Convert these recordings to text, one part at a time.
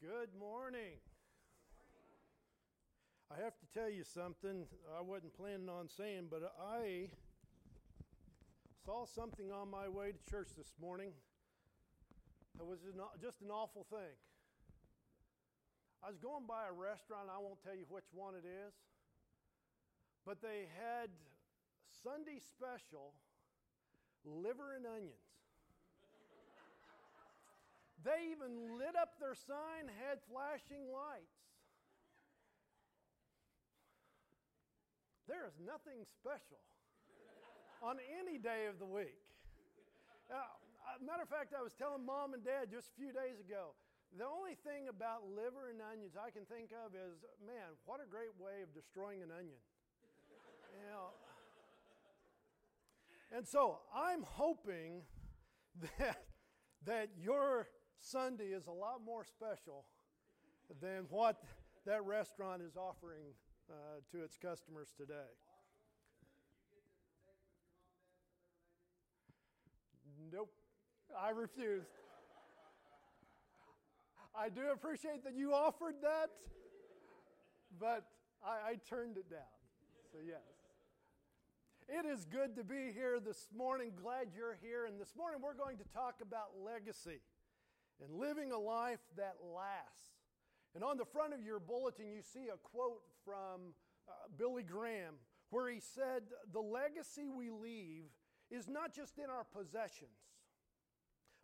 Good morning. I have to tell you something I wasn't planning on saying, but I saw something on my way to church this morning that was just an awful thing. I was going by a restaurant, I won't tell you which one it is, but they had Sunday special liver and onions. They even lit up their sign, had flashing lights. There is nothing special on any day of the week. Now, matter of fact, I was telling mom and dad just a few days ago. The only thing about liver and onions I can think of is, man, what a great way of destroying an onion. You know, and so I'm hoping that, that your Sunday is a lot more special than what that restaurant is offering uh, to its customers today. Nope, I refused. I do appreciate that you offered that, but I, I turned it down. So, yes. It is good to be here this morning. Glad you're here. And this morning we're going to talk about legacy and living a life that lasts. And on the front of your bulletin, you see a quote from uh, Billy Graham where he said, The legacy we leave is not just in our possessions,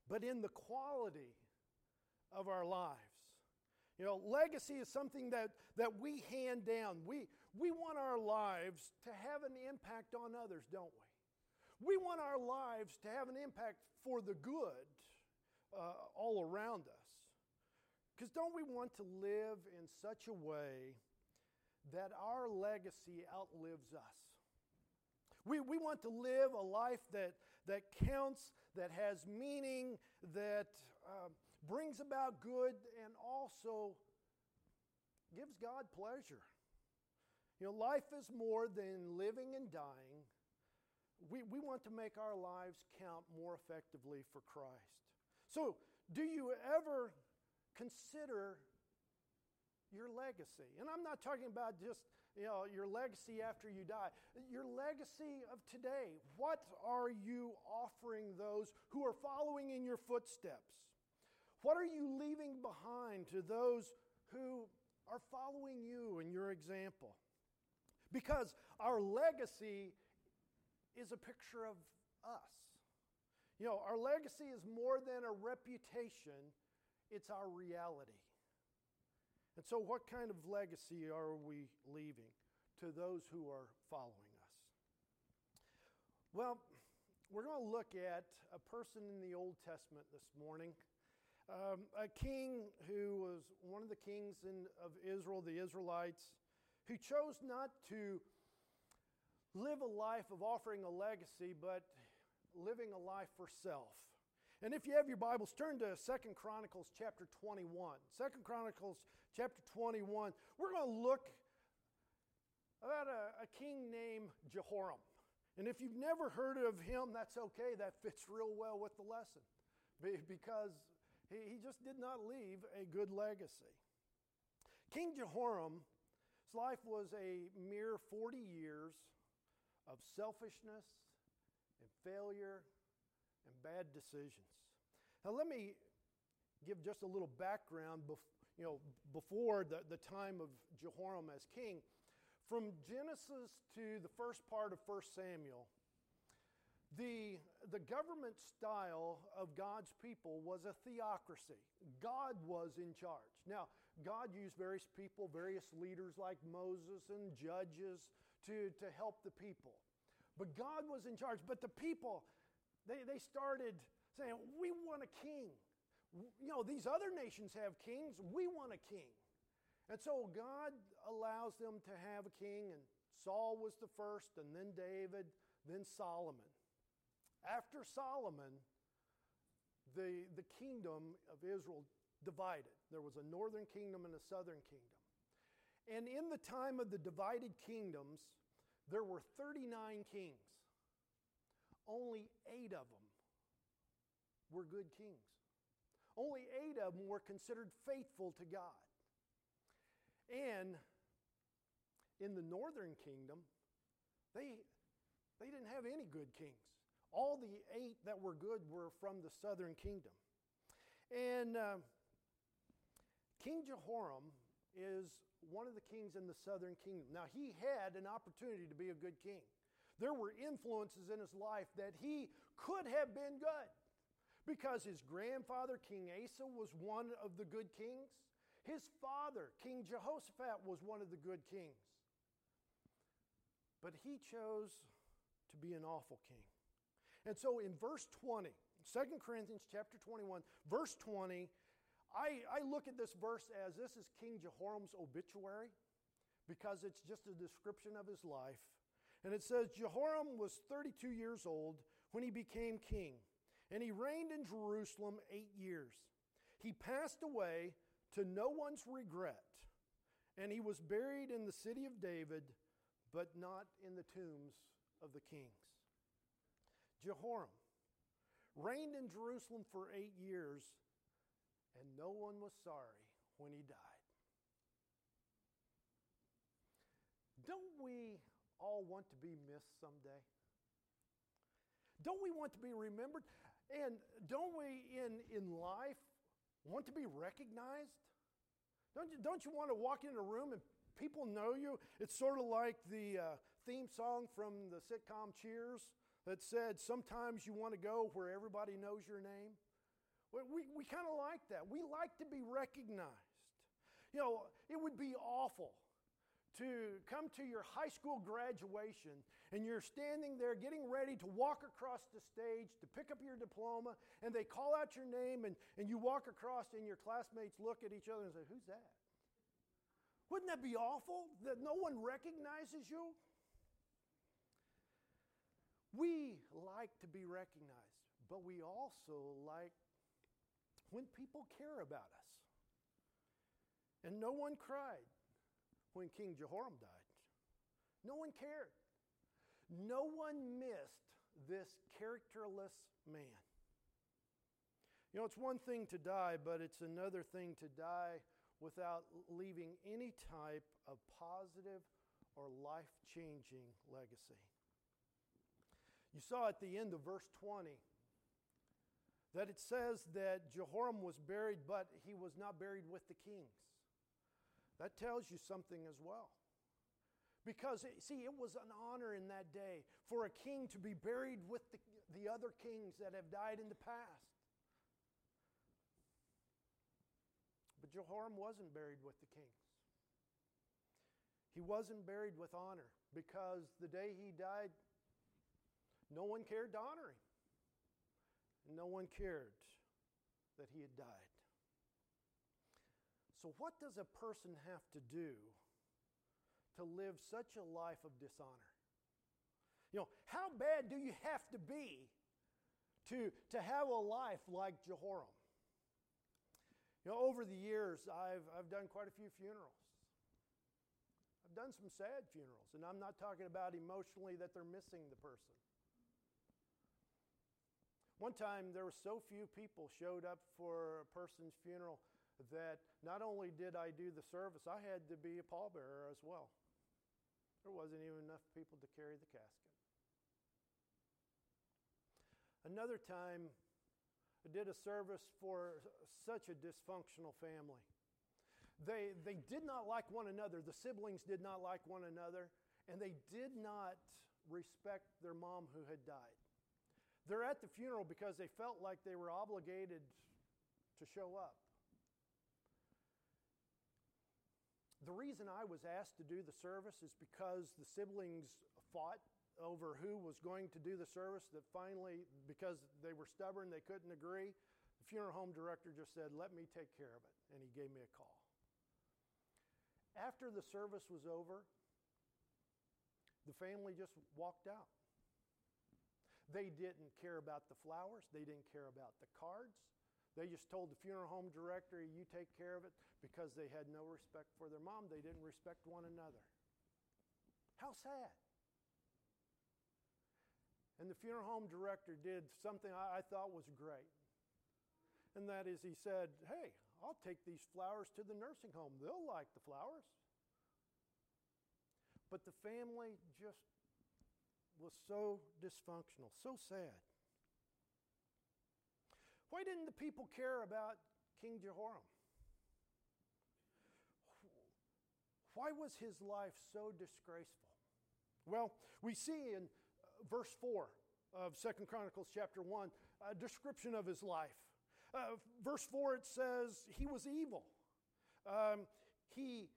but in the quality of our lives. You know, legacy is something that, that we hand down. We, we want our lives to have an impact on others, don't we? We want our lives to have an impact for the good uh, all around us. Because don't we want to live in such a way that our legacy outlives us? We, we want to live a life that, that counts, that has meaning, that uh, brings about good, and also gives God pleasure. You know, life is more than living and dying. We, we want to make our lives count more effectively for Christ. So, do you ever consider your legacy? And I'm not talking about just, you know, your legacy after you die. Your legacy of today. What are you offering those who are following in your footsteps? What are you leaving behind to those who are following you and your example? Because our legacy is a picture of us. You know, our legacy is more than a reputation, it's our reality. And so, what kind of legacy are we leaving to those who are following us? Well, we're going to look at a person in the Old Testament this morning, um, a king who was one of the kings in, of Israel, the Israelites, who chose not to live a life of offering a legacy, but living a life for self. And if you have your Bibles, turn to Second Chronicles chapter 21. Second Chronicles chapter 21. We're going to look about a, a, king named Jehoram. And if you've never heard of him, that's okay. That fits real well with the lesson because he, he just did not leave a good legacy. King Jehoram's life was a mere 40 years of selfishness failure and bad decisions. Now, let me give just a little background bef- you know, before the, the time of Jehoram as king. From Genesis to the first part of 1 Samuel, the, the government style of God's people was a theocracy. God was in charge. Now, God used various people, various leaders like Moses and judges to, to help the people. But God was in charge. But the people, they, they started saying, We want a king. You know, these other nations have kings. We want a king. And so God allows them to have a king, and Saul was the first, and then David, then Solomon. After Solomon, the, the kingdom of Israel divided. There was a northern kingdom and a southern kingdom. And in the time of the divided kingdoms, there were 39 kings. Only eight of them were good kings. only eight of them were considered faithful to God. And in the northern kingdom, they, they didn't have any good kings. All the eight that were good were from the southern kingdom. And uh, King Jehoram is one of the kings in the southern kingdom. Now, he had an opportunity to be a good king. There were influences in his life that he could have been good because his grandfather, King Asa, was one of the good kings. His father, King Jehoshaphat, was one of the good kings. But he chose to be an awful king. And so in verse 20, 2 Corinthians chapter 21, verse 20, I, I look at this verse as this is King Jehoram's obituary because it's just a description of his life. And it says Jehoram was 32 years old when he became king, and he reigned in Jerusalem eight years. He passed away to no one's regret, and he was buried in the city of David, but not in the tombs of the kings. Jehoram reigned in Jerusalem for eight years, and no one was sorry when he died. Don't we all want to be missed someday? Don't we want to be remembered? And don't we in, in life want to be recognized? Don't you, don't you want to walk in a room and people know you? It's sort of like the uh, theme song from the sitcom Cheers that said, Sometimes you want to go where everybody knows your name. We, we, kind of like that. We like to be recognized. You know, it would be awful to come to your high school graduation and you're standing there getting ready to walk across the stage to pick up your diploma and they call out your name and, and you walk across and your classmates look at each other and say, Who's that? Wouldn't that be awful that no one recognizes you? We like to be recognized, but we also like when people care about us. And no one cried when King Jehoram died. No one cared. No one missed this characterless man. You know, it's one thing to die, but it's another thing to die without leaving any type of positive or life changing legacy. You saw at the end of verse 20 that it says that Jehoram was buried, but he was not buried with the kings. That tells you something as well. Because, see, it was an honor in that day for a king to be buried with the, the other kings that have died in the past. But Jehoram wasn't buried with the kings. He wasn't buried with honor because the day he died, no one cared to honor him. No one cared that he had died. So, what does a person have to do to live such a life of dishonor? You know, how bad do you have to be to, to have a life like Jehoram? You know, over the years, I've, I've done quite a few funerals. I've done some sad funerals, and I'm not talking about emotionally that they're missing the person. One time, there were so few people showed up for a person's funeral that not only did I do the service, I had to be a pallbearer as well. There wasn't even enough people to carry the casket. Another time, I did a service for such a dysfunctional family. They, they did not like one another. The siblings did not like one another, and they did not respect their mom who had died. They're at the funeral because they felt like they were obligated to show up. The reason I was asked to do the service is because the siblings fought over who was going to do the service. That finally, because they were stubborn, they couldn't agree. The funeral home director just said, Let me take care of it. And he gave me a call. After the service was over, the family just walked out. They didn't care about the flowers, they didn't care about the cards. They just told the funeral home director, You take care of it, because they had no respect for their mom. They didn't respect one another. How sad. And the funeral home director did something I, thought was great. And that is, he said, Hey, I'll take these flowers to the nursing home. They'll like the flowers. But the family just was so dysfunctional, so sad. Why didn't the people care about King Jehoram? Why was his life so disgraceful? Well, we see in uh, verse 4 of Second Chronicles chapter 1 a description of his life. Uh, verse 4 it says he was evil. Um, he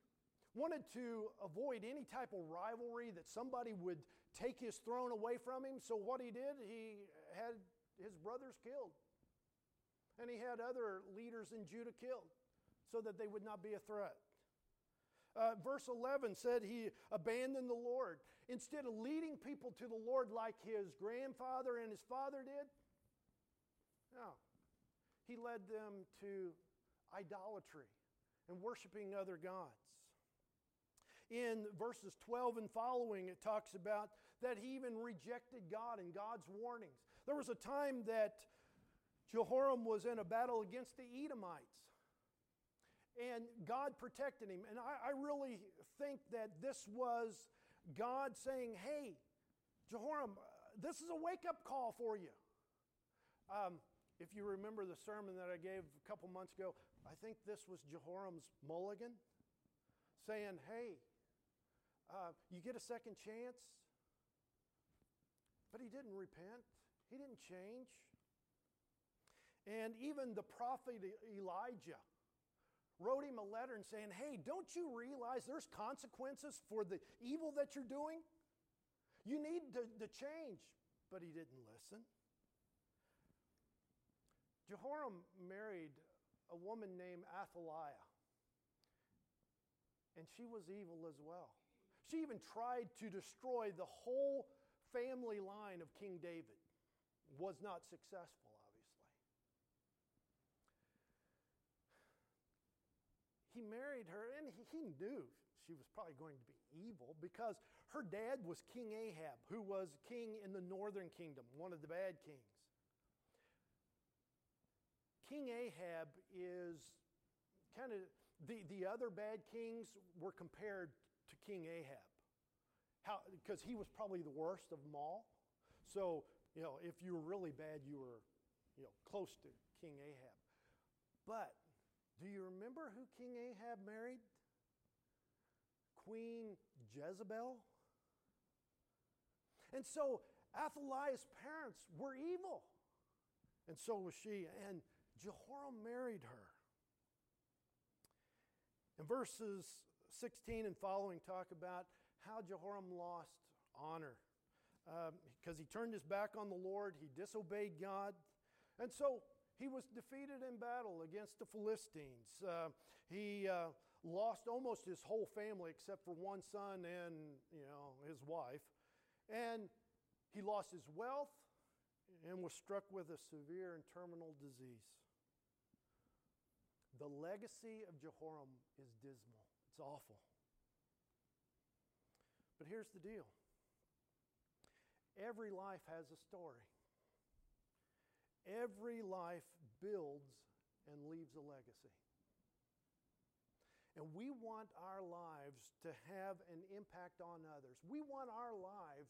wanted to avoid any type of rivalry that somebody would take his throne away from him. So, what he did, he had his brothers killed. And he had other leaders in Judah killed so that they would not be a threat. Uh, verse 11 said he abandoned the Lord. Instead of leading people to the Lord like his grandfather and his father did, no. He led them to idolatry and worshiping other gods. In verses 12 and following, it talks about that he even rejected God and God's warnings. There was a time that Jehoram was in a battle against the Edomites. And God protected him. And I, I really think that this was God saying, Hey, Jehoram, this is a wake up call for you. Um, if you remember the sermon that I gave a couple months ago, I think this was Jehoram's mulligan saying, Hey, uh, you get a second chance. But he didn't repent, he didn't change. And even the prophet Elijah wrote him a letter and saying, Hey, don't you realize there's consequences for the evil that you're doing? You need to, to change. But he didn't listen. Jehoram married a woman named Athaliah, and she was evil as well. She even tried to destroy the whole family line of King David. Was not successful, obviously. He married her, and he knew she was probably going to be evil because her dad was King Ahab, who was king in the northern kingdom, one of the bad kings. King Ahab is kind of the, the other bad kings were compared to King Ahab. How, because he was probably the worst of them all. So, you know, if you were really bad, you were, you know, close to King Ahab. But do you remember who King Ahab married? Queen Jezebel. And so Athaliah's parents were evil. And so was she. And Jehoram married her. And verses 16 and following talk about how Jehoram lost honor because um, he turned his back on the Lord, he disobeyed God, and so he was defeated in battle against the Philistines. Uh, he uh, lost almost his whole family except for one son and you know his wife, and he lost his wealth and was struck with a severe and terminal disease. The legacy of Jehoram is dismal. It's awful. But here's the deal every life has a story, every life builds and leaves a legacy. And we want our lives to have an impact on others. We want our lives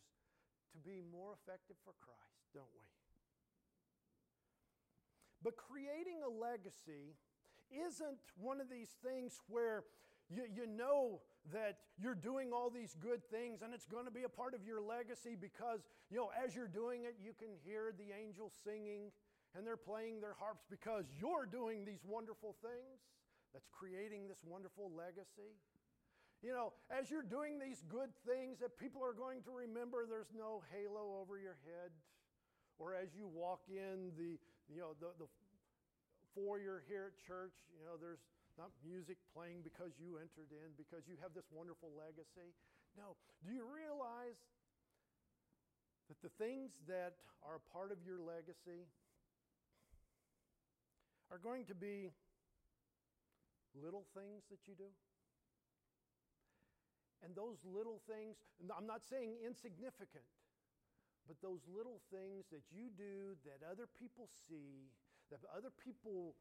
to be more effective for Christ, don't we? But creating a legacy isn't one of these things where you, you know that you're doing all these good things and it's going to be a part of your legacy because, you know, as you're doing it, you can hear the angels singing and they're playing their harps because you're doing these wonderful things that's creating this wonderful legacy. You know, as you're doing these good things that people are going to remember, there's no halo over your head. Or as you walk in the, you know, the, the foyer here at church, you know, there's not music playing because you entered in, because you have this wonderful legacy. No. Do you realize that the things that are a part of your legacy are going to be little things that you do? And those little things, I'm not saying insignificant, but those little things that you do that other people see that other people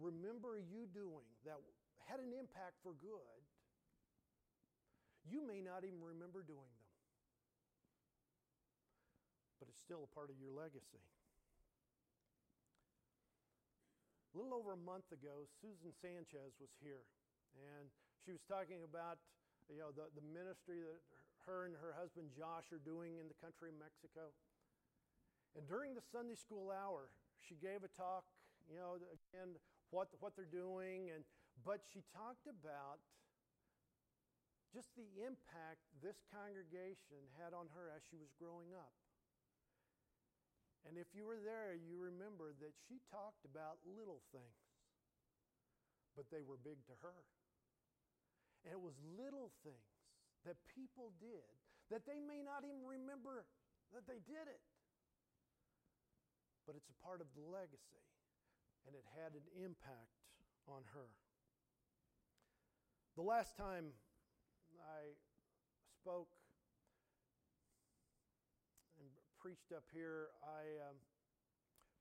remember you doing that had an impact for good, you may not even remember doing them. But it's still a part of your legacy. A little over a month ago, Susan Sanchez was here, and she was talking about you know, the, the ministry that her and her husband Josh are doing in the country of Mexico. And during the Sunday school hour, she gave a talk, you know, again, what, what they're doing, and, but she talked about just the impact this congregation had on her as she was growing up. And if you were there, you remember that she talked about little things, but they were big to her. And it was little things that people did that they may not even remember that they did it. But it's a part of the legacy, and it had an impact on her. The last time I spoke and preached up here, I um,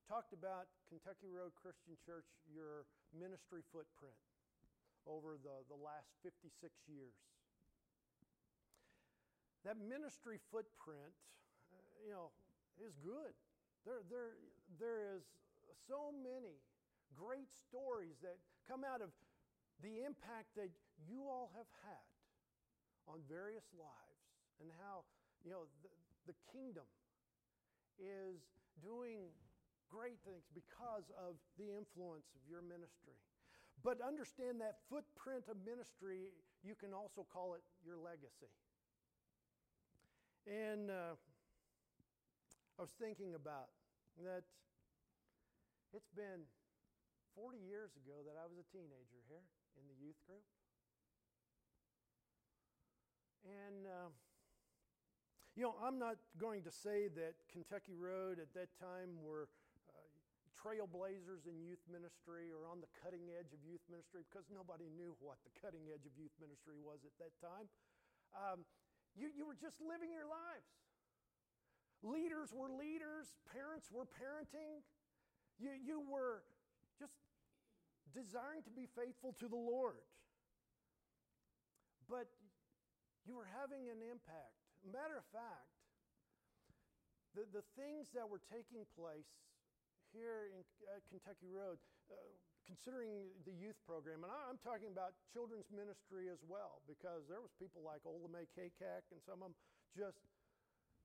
talked about Kentucky Road Christian Church, your ministry footprint over the, the last 56 years. That ministry footprint, uh, you know, is good. There, there, there is so many great stories that come out of the impact that you all have had on various lives and how, you know, the, the kingdom is doing great things because of the influence of your ministry. But understand that footprint of ministry, you can also call it your legacy. And uh, I was thinking about that it's been 40 years ago that I was a teenager here in the youth group. And, uh, you know, I'm not going to say that Kentucky Road at that time were uh, trailblazers in youth ministry or on the cutting edge of youth ministry because nobody knew what the cutting edge of youth ministry was at that time. Um, you, you were just living your lives. Leaders were leaders, parents were parenting. You, you were just desiring to be faithful to the Lord. But you were having an impact. Matter of fact, the, the things that were taking place here in uh, Kentucky Road, uh, considering the youth program, and I'm talking about children's ministry as well, because there was people like Ola May Kakak and some of them just,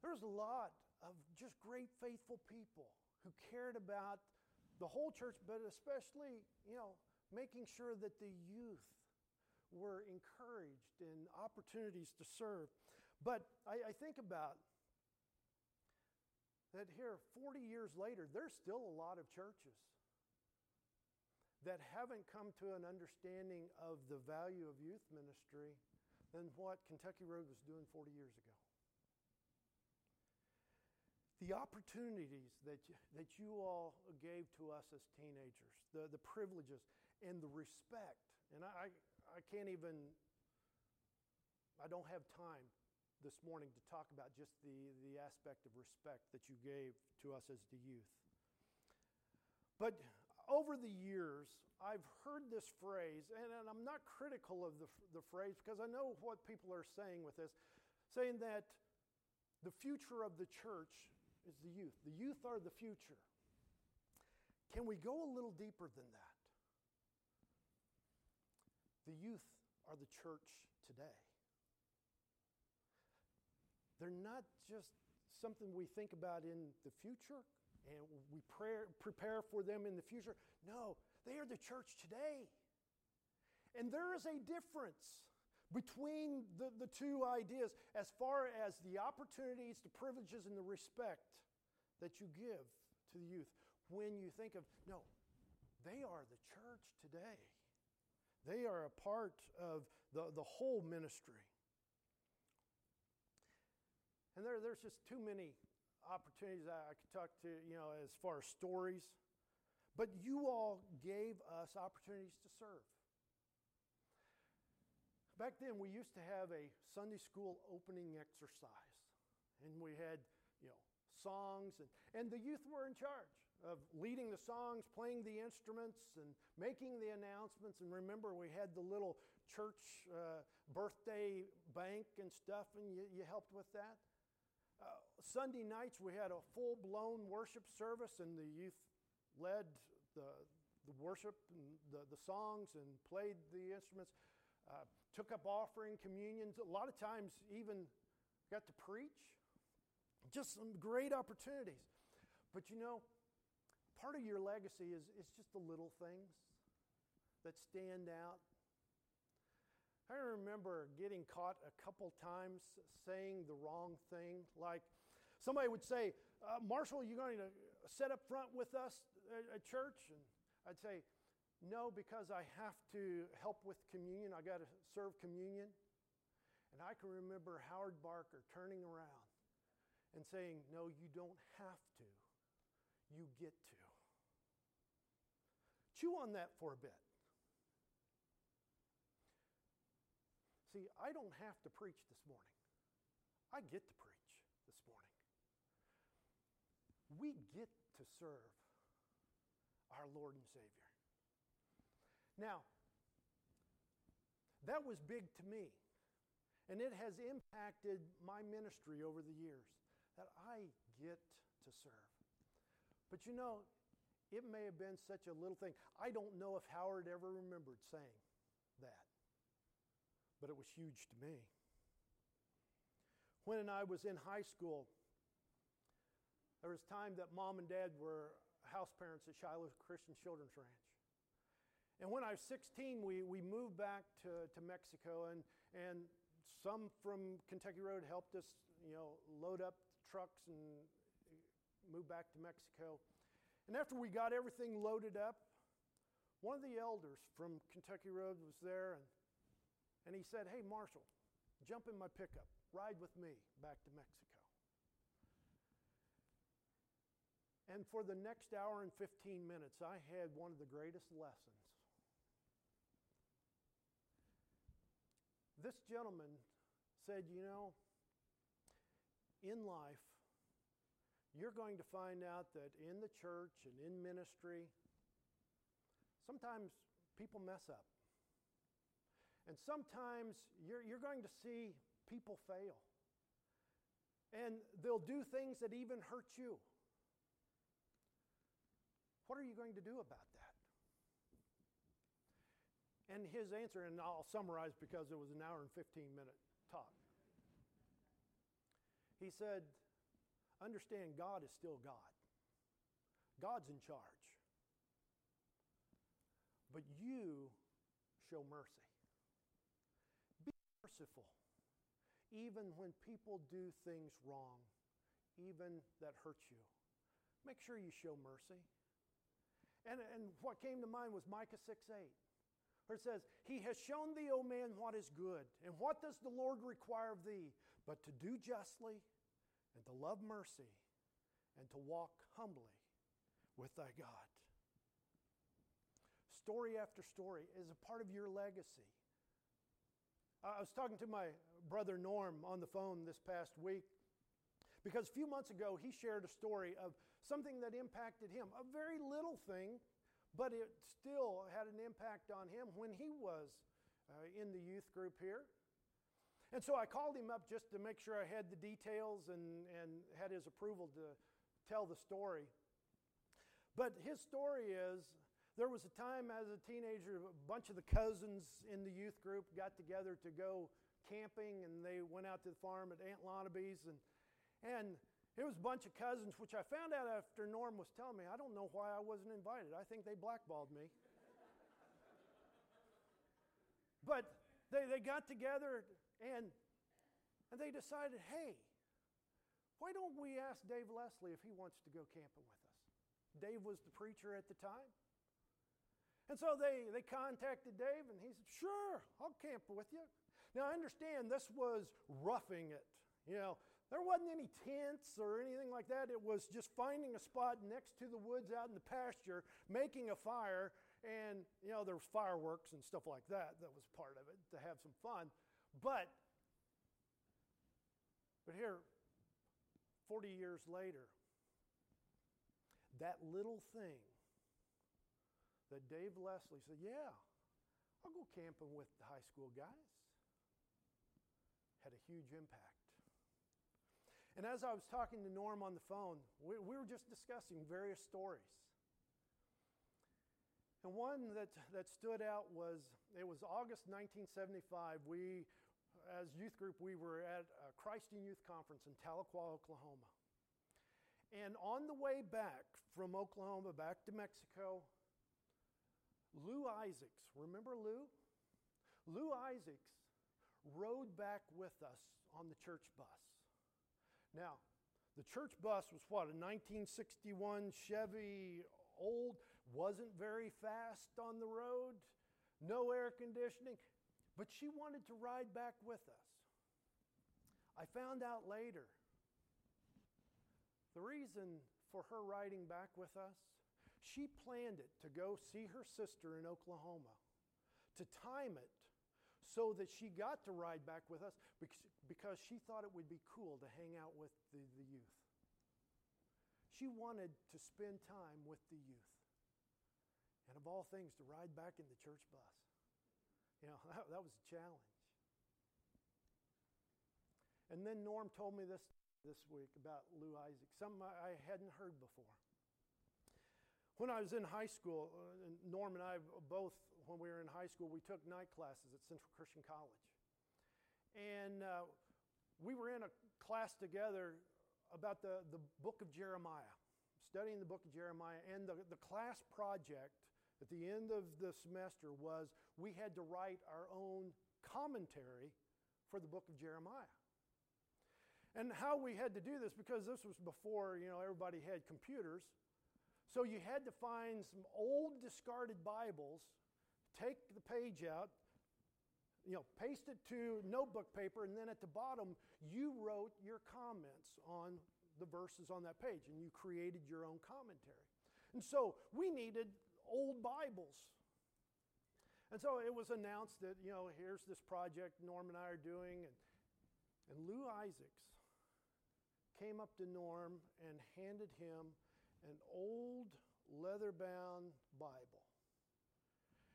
there's a lot of just great faithful people who cared about the whole church, but especially, you know, making sure that the youth were encouraged and opportunities to serve. But I, I think about that here, 40 years later, there's still a lot of churches that haven't come to an understanding of the value of youth ministry than what Kentucky Road was doing 40 years ago. The opportunities that you, that you all gave to us as teenagers, the, the privileges and the respect, and I, I can't even, I don't have time this morning to talk about just the, the aspect of respect that you gave to us as the youth. But over the years, I've heard this phrase, and, and I'm not critical of the, the phrase because I know what people are saying with this, saying that the future of the church is the youth. The youth are the future. Can we go a little deeper than that? The youth are the church today. They're not just something we think about in the future and we pray, prepare for them in the future. No, they are the church today. And there is a difference between the, the two ideas as far as the opportunities, the privileges, and the respect that you give to the youth when you think of, no, they are the church today. They are a part of the, the whole ministry. And there, there's just too many opportunities I could talk to, you know, as far as stories. But you all gave us opportunities to serve. Back then, we used to have a Sunday school opening exercise. And we had, you know, songs, and, and the youth were in charge. of leading the songs, playing the instruments, and making the announcements. And remember, we had the little church uh, birthday bank and stuff, and you, you helped with that. Uh, Sunday nights, we had a full blown worship service, and the youth led the, the worship and the, the songs and played the instruments, uh, took up offering, communions. A lot of times, even got to preach. Just some great opportunities. But you know, part of your legacy is, is just the little things that stand out. I remember getting caught a couple times saying the wrong thing. Like somebody would say, uh, Marshall, you're going to sit up front with us at, church? And I'd say, no, because I have to help with communion. I got to serve communion. And I can remember Howard Barker turning around and saying, No, you don't have to. You get to. Chew on that for a bit. See, I don't have to preach this morning. I get to preach this morning. We get to serve our Lord and Savior. Now, that was big to me. And it has impacted my ministry over the years that I get to serve. But you know, it may have been such a little thing. I don't know if Howard ever remembered saying that, but it was huge to me. When I was in high school, there was time that mom and dad were house parents at Shiloh Christian Children's Ranch. And when I was 16, we, we moved back to, to Mexico, and, and some from Kentucky Road helped us, you know, load up trucks and move back to Mexico. And after we got everything loaded up, one of the elders from Kentucky Road was there and, and he said, Hey, Marshall, jump in my pickup, ride with me back to Mexico. And for the next hour and 15 minutes, I had one of the greatest lessons This gentleman said, You know, in life, you're going to find out that in the church and in ministry, sometimes people mess up. And sometimes you're, you're going to see people fail. And they'll do things that even hurt you. What are you going to do about? And his answer, and I'll summarize because it was an hour and 15 minute talk. He said, Understand, God is still God, God's in charge. But you show mercy. Be merciful, even when people do things wrong, even that hurt you. Make sure you show mercy. And, and what came to mind was Micah 6 8 where it says, He has shown thee, O man, what is good. And what does the Lord require of thee? But to do justly, and to love mercy, and to walk humbly with thy God. Story after story is a part of your legacy. I was talking to my brother Norm on the phone this past week because a few months ago he shared a story of something that impacted him, a very little thing, but it still had an impact on him when he was uh, in the youth group here. And so I called him up just to make sure I had the details and, and had his approval to tell the story. But his story is there was a time as a teenager, a bunch of the cousins in the youth group got together to go camping and they went out to the farm at Aunt Lonaby's and, and it was a bunch of cousins, which I found out after Norm was telling me. I don't know why I wasn't invited. I think they blackballed me. but they, they got together and, and they decided hey, why don't we ask Dave Leslie if he wants to go camping with us? Dave was the preacher at the time. And so they, they contacted Dave, and he said, Sure, I'll camp with you. Now, I understand this was roughing it. You know, there wasn't any tents or anything like that. It was just finding a spot next to the woods out in the pasture, making a fire, and you know there was fireworks and stuff like that. That was part of it to have some fun. But but here, 40 years later, that little thing that Dave Leslie said, Yeah, I'll go camping with the high school guys, had a huge impact. And as I was talking to Norm on the phone, we, we were just discussing various stories. And one that, that stood out was it was August 1975. We, as youth group, we were at a Christian Youth Conference in Tahlequah, Oklahoma. And on the way back from Oklahoma back to Mexico, Lou Isaacs, remember Lou? Lou Isaacs rode back with us on the church bus. Now, the church bus was what, a 1961 Chevy old, wasn't very fast on the road, no air conditioning, but she wanted to ride back with us. I found out later the reason for her riding back with us, she planned it to go see her sister in Oklahoma, to time it so that she got to ride back with us because she thought it would be cool to hang out with the, the youth. She wanted to spend time with the youth. And of all things, to ride back in the church bus. You know, that, that was a challenge. And then Norm told me this this week about Lou Isaac, something I hadn't heard before. When I was in high school, uh, Norm and I both, when we were in high school, we took night classes at Central Christian College. And uh, we were in a class together about the, the book of Jeremiah, studying the book of Jeremiah. And the, the class project at the end of the semester was we had to write our own commentary for the book of Jeremiah. And how we had to do this, because this was before you know everybody had computers, so you had to find some old discarded Bibles, take the page out, you know, paste it to notebook paper, and then at the bottom you wrote your comments on the verses on that page, and you created your own commentary. And so we needed old Bibles. And so it was announced that, you know, here's this project Norm and I are doing. And, and Lou Isaacs came up to Norm and handed him an old leather bound Bible.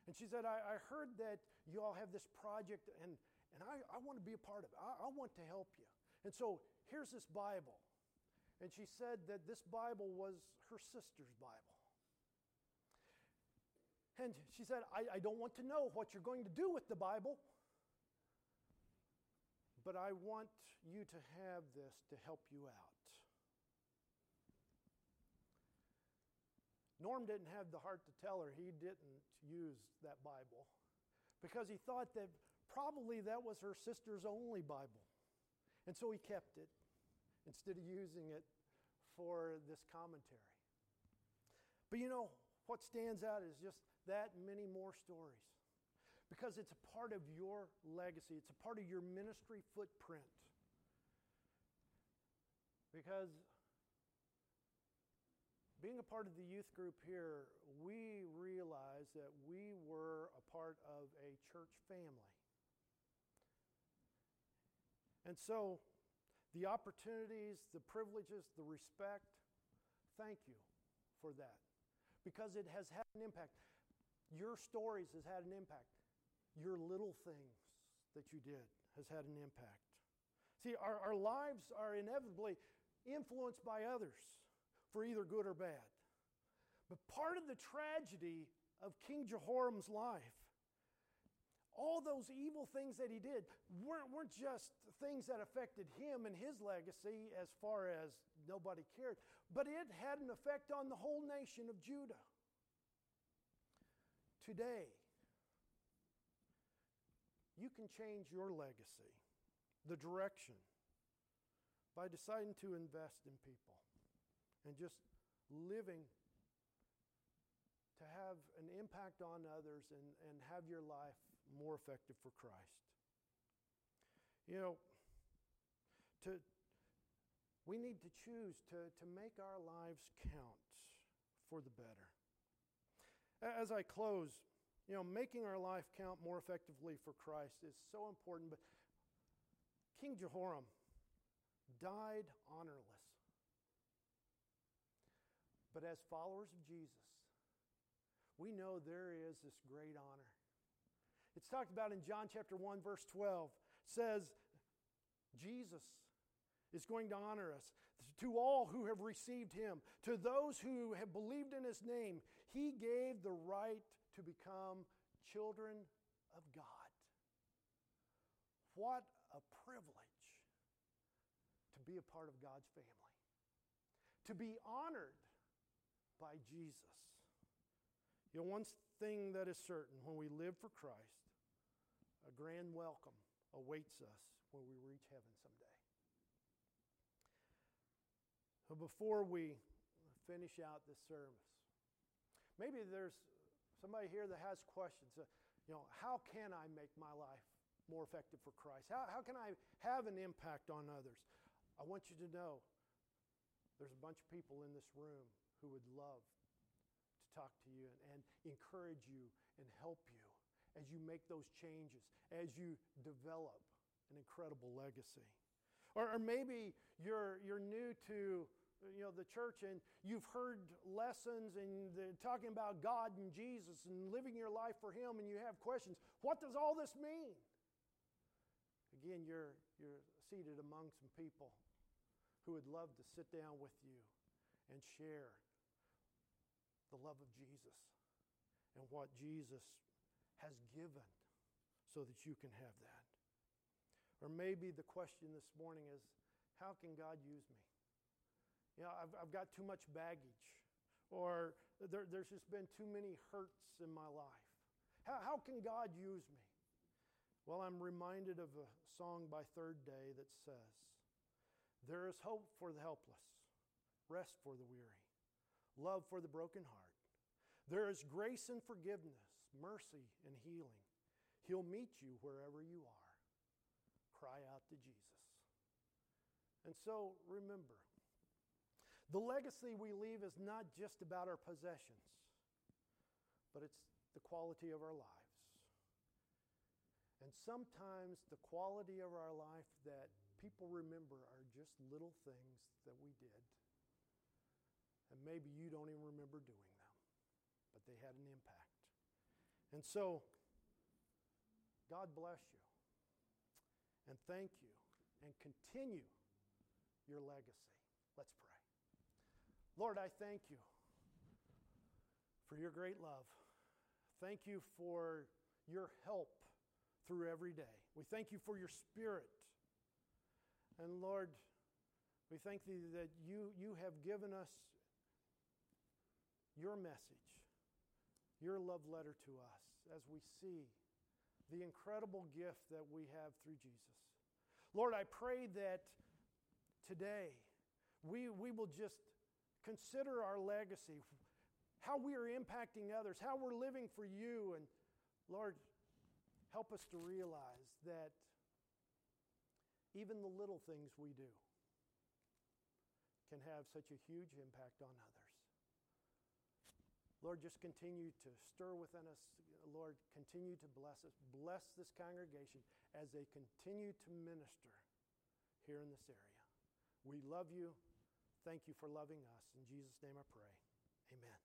And she said, I, I, heard that you all have this project, and, and I, I want to be a part of it. I, I want to help you. And so here's this Bible. And she said that this Bible was her sister's Bible. And she said, I, I don't want to know what you're going to do with the Bible, but I want you to have this to help you out. Norm didn't have the heart to tell her he didn't use that Bible because he thought that probably that was her sister's only Bible. And so he kept it instead of using it for this commentary. But you know, what stands out is just that many more stories because it's a part of your legacy, it's a part of your ministry footprint. Because being a part of the youth group here, we realized that we were a part of a church family. And so, the opportunities, the privileges, the respect, thank you for that. Because it has had an impact. Your stories has had an impact. Your little things that you did has had an impact. See, our, our lives are inevitably influenced by others for either good or bad. But part of the tragedy of King Jehoram's life, all those evil things that he did weren't, weren't just things that affected him and his legacy as far as nobody cared, but it had an effect on the whole nation of Judah. Today, you can change your legacy, the direction, by deciding to invest in people and just living to have an impact on others and, and have your life more effective for Christ. You know, to, we need to choose to, to make our lives count for the better. As I close, you know, making our life count more effectively for Christ is so important, but King Jehoram died honorless. But as followers of Jesus, we know there is this great honor. It's talked about in John chapter 1, verse 12. It says, Jesus is going to honor us. To all who have received him, to those who have believed in his name, he gave the right to become children of God. What a privilege to be a part of God's family, to be honored by Jesus. You know, one thing that is certain when we live for Christ, a grand welcome awaits us when we reach heaven someday. So before we finish out this service, maybe there's somebody here that has questions. Uh, you know, how can I make my life more effective for Christ? How, how can I have an impact on others? I want you to know there's a bunch of people in this room who would love to talk to you and, and encourage you and help you as you make those changes, as you develop an incredible legacy. Or, or maybe you're, you're new to you know, the church and you've heard lessons and they're talking about God and Jesus and living your life for Him and you have questions. What does all this mean? Again, you're, you're seated among some people who would love to sit down with you and share the love of Jesus and what Jesus has given so that you can have that. Or maybe the question this morning is how can God use me? You know, I've, I've got too much baggage, or there, there's just been too many hurts in my life. How, how can God use me? Well, I'm reminded of a song by Third Day that says, There is hope for the helpless, rest for the weary, love for the broken heart. There is grace and forgiveness, mercy and healing. He'll meet you wherever you are cry out to Jesus. And so remember, the legacy we leave is not just about our possessions, but it's the quality of our lives. And sometimes the quality of our life that people remember are just little things that we did. And maybe you don't even remember doing them, but they had an impact. And so, God bless you and thank you and continue your legacy. Let's pray. Lord, I thank you for your great love. Thank you for your help through every day. We thank you for your spirit. And Lord, we thank thee that you, you have given us your message, your love letter to us as we see the incredible gift that we have through Jesus. Lord, I pray that today we, we will just consider our legacy, how we are impacting others, how we're living for you. And Lord, help us to realize that even the little things we do can have such a huge impact on others. Lord, just continue to stir within us. Lord, continue to bless us. Bless this congregation as they continue to minister here in this area. We love you. Thank you for loving us. In Jesus' name I pray. Amen.